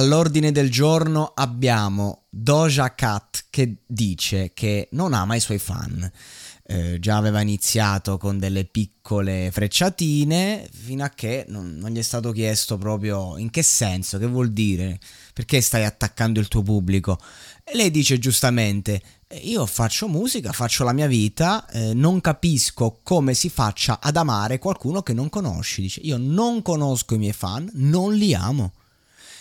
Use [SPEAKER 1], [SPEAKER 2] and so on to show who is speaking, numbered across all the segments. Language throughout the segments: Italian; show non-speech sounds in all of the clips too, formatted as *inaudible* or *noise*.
[SPEAKER 1] All'ordine del giorno abbiamo Doja Cat che dice che non ama i suoi fan. Eh, già aveva iniziato con delle piccole frecciatine fino a che non, non, gli è stato chiesto proprio in che senso, che vuol dire, perché stai attaccando il tuo pubblico. E lei dice giustamente, io faccio musica, faccio la mia vita, eh, non capisco come si faccia ad amare qualcuno che non conosci. Dice, io non conosco i miei fan, non li amo.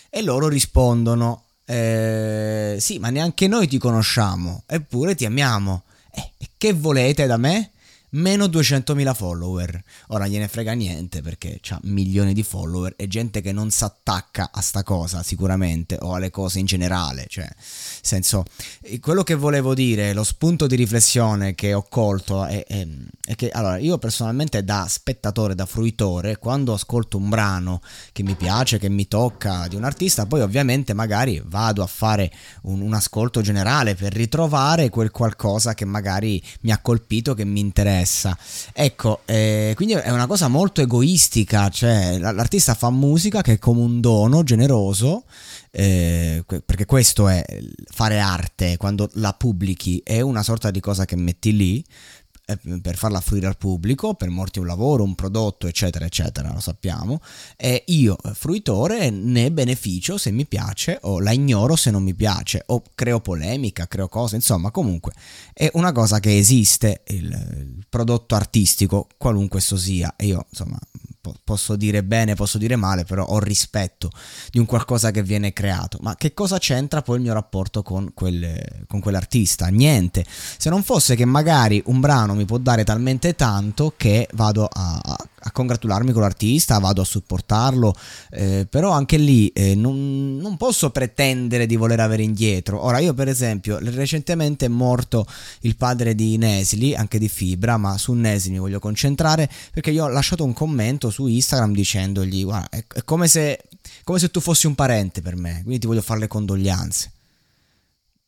[SPEAKER 1] E loro rispondono, eh, sì, ma neanche noi ti conosciamo, eppure ti amiamo. Eh, che volete da me? Meno 200.000 follower. Ora gliene frega niente perché ha milioni di follower e gente che non si attacca a sta cosa sicuramente o alle cose in generale. Cioè, senso, quello che volevo dire, lo spunto di riflessione che ho colto è, è, è, che allora io personalmente da spettatore, da fruitore, quando ascolto un brano che mi piace, che mi tocca di un artista, poi ovviamente magari vado a fare un, un ascolto generale per ritrovare quel qualcosa che magari mi ha colpito, che mi interessa interessa. Ecco, eh, quindi è una cosa molto egoistica, cioè l'artista fa musica che è come un dono generoso, eh, perché questo è fare arte, quando la pubblichi è una sorta di cosa che metti lì per farla fruire al pubblico, per morti un lavoro, un prodotto, eccetera, eccetera, lo sappiamo. E io, eh, fruitore, ne beneficio se mi piace o la ignoro se non mi piace o creo polemica, creo cose, insomma, comunque è una cosa che esiste, il, il prodotto artistico, qualunque esso sia, e io, insomma, posso dire bene, posso dire male, però ho rispetto di un qualcosa che viene creato. Ma che cosa c'entra poi il mio rapporto con, quel, con quell'artista? Niente. Se non fosse che magari un brano mi può dare talmente tanto che vado a, a, a congratularmi con l'artista, vado a supportarlo, eh, però anche lì eh, non, non, posso pretendere di voler avere indietro. Ora io per esempio recentemente è morto il padre di Nesli, anche di Fibra, ma su Nesli mi voglio concentrare perché io ho lasciato un commento su Instagram dicendogli guarda è, è come, se, come se tu fossi un parente per me, quindi ti voglio fare le condoglianze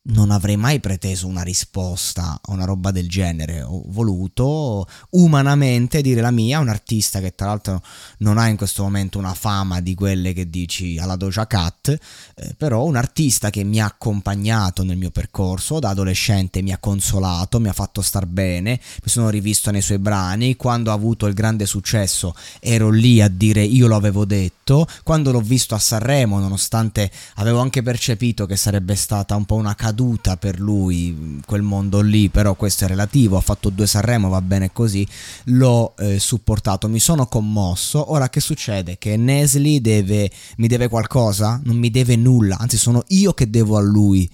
[SPEAKER 1] non avrei mai preteso una risposta a una roba del genere. Ho voluto umanamente dire la mia, un artista che tra l'altro non ha in questo momento una fama di quelle che dici alla Doja Cat, eh, però un artista che mi ha accompagnato nel mio percorso, da adolescente mi ha consolato, mi ha fatto star bene, mi sono rivisto nei suoi brani, quando ha avuto il grande successo ero lì a dire io lo avevo detto, quando l'ho visto a Sanremo, nonostante avevo anche percepito che sarebbe stata un po' una caduta caduta per lui quel mondo lì, però questo è relativo, ha fatto due Sanremo, va bene così, l'ho eh, supportato, mi sono commosso, ora che succede? Che Nesli deve, mi deve qualcosa? Non mi deve nulla, anzi sono io che devo a lui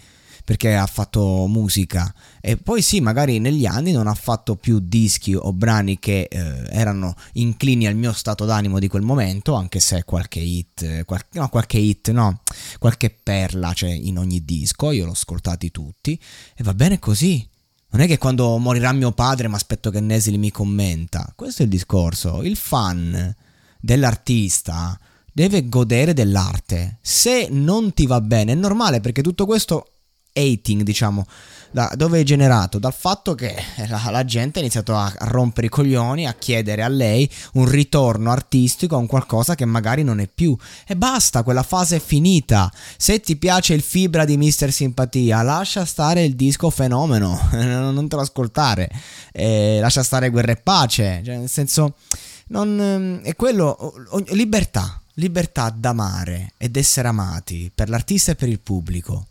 [SPEAKER 1] perché ha fatto musica e poi sì, magari negli anni non ha fatto più dischi o brani che eh, erano inclini al mio stato d'animo di quel momento, anche se qualche hit, qual- no, qualche hit, no, qualche perla c'è in ogni disco, io l'ho ascoltati tutti e va bene così. Non è che quando morirà mio padre mi aspetto che Nesli mi commenta. Questo è il discorso. Il fan dell'artista deve godere dell'arte. Se non ti va bene, è normale perché tutto questo hating, diciamo, da dove è generato? Dal fatto che la, la, gente ha iniziato a rompere i coglioni, a chiedere a lei un ritorno artistico a un qualcosa che magari non è più. E basta, quella fase è finita. Se ti piace il fibra di Mister Simpatia, lascia stare il disco fenomeno, *laughs* non te lo ascoltare. Eh, lascia stare Guerra e Pace, cioè, nel senso, non, è quello, libertà, libertà d'amare ed essere amati per l'artista e per il pubblico.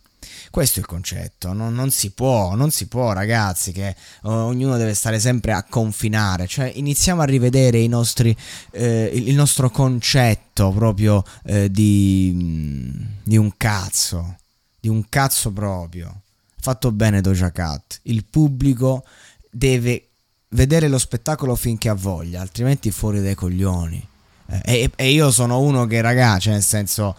[SPEAKER 1] Questo è il concetto, non, non si può, non si può ragazzi che ognuno deve stare sempre a confinare, cioè iniziamo a rivedere nostri, eh, il nostro concetto proprio eh, di, di un cazzo, di un cazzo proprio. Fatto bene Doja Cat, il pubblico deve vedere lo spettacolo finché ha voglia, altrimenti fuori dai coglioni. Eh, e, e, io sono uno che, ragazzi, cioè nel senso,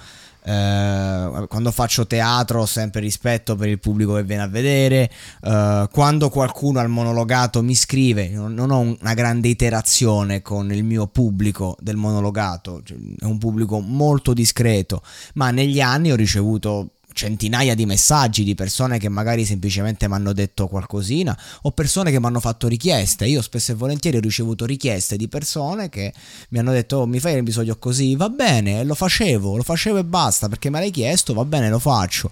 [SPEAKER 1] eh, quando faccio teatro ho sempre rispetto per il pubblico che viene a vedere. Eh, quando qualcuno al monologato mi scrive, non ho una grande iterazione con il mio pubblico del monologato, cioè, è un pubblico molto discreto, ma negli anni ho ricevuto centinaia di messaggi di persone che magari semplicemente mi hanno detto qualcosina o persone che mi hanno fatto richieste. Io spesso e volentieri ho ricevuto richieste di persone che mi hanno detto oh, mi fai l'episodio così, va bene, lo facevo, lo facevo e basta perché me l'hai chiesto, va bene, lo faccio.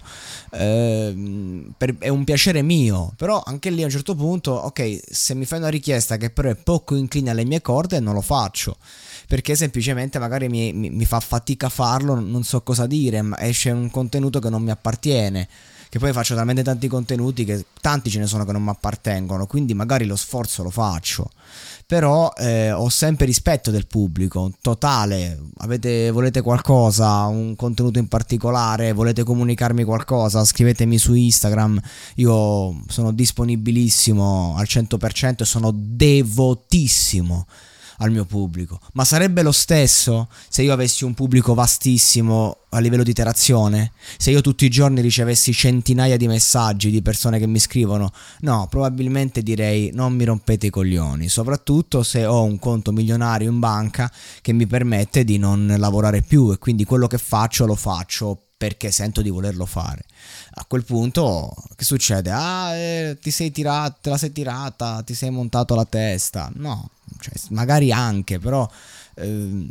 [SPEAKER 1] Eh, per, è un piacere mio, però anche lì a un certo punto, ok, se mi fai una richiesta che però è poco incline alle mie corde, non lo faccio perché semplicemente magari mi, mi, mi fa fatica a farlo, non so cosa dire, esce un contenuto che non mi appartiene che poi faccio talmente tanti contenuti che tanti ce ne sono che non mi appartengono, quindi magari lo sforzo lo faccio. Però eh, ho sempre rispetto del pubblico, totale. Avete, volete qualcosa, un contenuto in particolare, volete comunicarmi qualcosa, scrivetemi su Instagram. Io sono disponibilissimo al 100% e sono devotissimo al mio pubblico. Ma sarebbe lo stesso se io avessi un pubblico vastissimo a livello di interazione? Se io tutti i giorni ricevessi centinaia di messaggi di persone che mi scrivono? No, probabilmente direi non mi rompete i coglioni, soprattutto se ho un conto milionario in banca che mi permette di non lavorare più e quindi quello che faccio lo faccio perché sento di volerlo fare. A quel punto, che succede? Ah, eh, ti sei tirata, te la sei tirata, ti sei montato la testa. No, cioè, magari anche, però eh,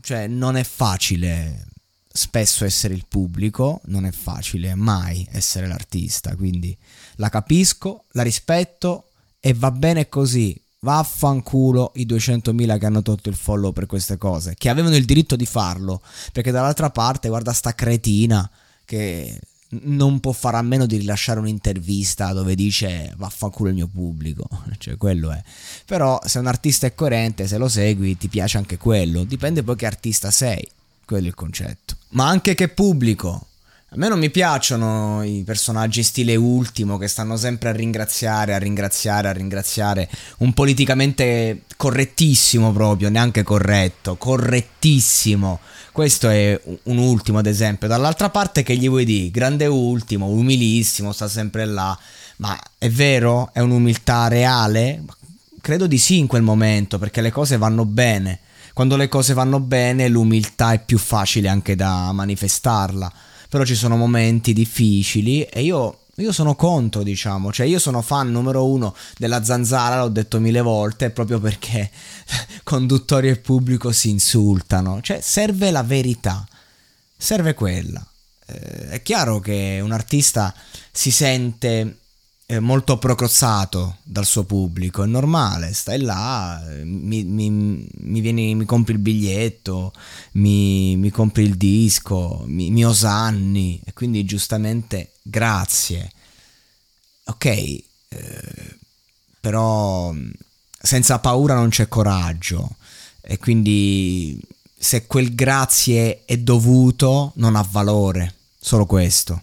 [SPEAKER 1] cioè, non è facile spesso essere il pubblico, non è facile mai essere l'artista, quindi la capisco, la rispetto e va bene così. Vaffanculo i 200.000 che hanno tolto il follow per queste cose, che avevano il diritto di farlo, perché dall'altra parte guarda sta cretina che non può fare a meno di rilasciare un'intervista dove dice vaffanculo il mio pubblico, *laughs* cioè quello è. Però se un artista è coerente, se lo segui, ti piace anche quello, dipende poi che artista sei, quello è il concetto. Ma anche che pubblico, a me non mi piacciono i personaggi stile ultimo che stanno sempre a ringraziare, a ringraziare, a ringraziare. Un politicamente correttissimo proprio, neanche corretto, correttissimo. Questo è un ultimo ad esempio. Dall'altra parte che gli vuoi dire? Grande ultimo, umilissimo, sta sempre là. Ma è vero? È un'umiltà reale? Credo di sì in quel momento, perché le cose vanno bene. Quando le cose vanno bene l'umiltà è più facile anche da manifestarla però ci sono momenti difficili e io io sono contro, diciamo, cioè io sono fan numero uno della zanzara, l'ho detto mille volte, proprio perché *laughs* conduttori e pubblico si insultano, cioè serve la verità, serve quella. Eh, è chiaro che un artista si sente molto procozzato dal suo pubblico, è normale, stai là, mi, mi, mi, vieni, mi compri il biglietto, mi, mi compri il disco, mi, mi, osanni e quindi giustamente grazie. Ok, eh, però senza paura non c'è coraggio e quindi se quel grazie è dovuto non ha valore, solo questo.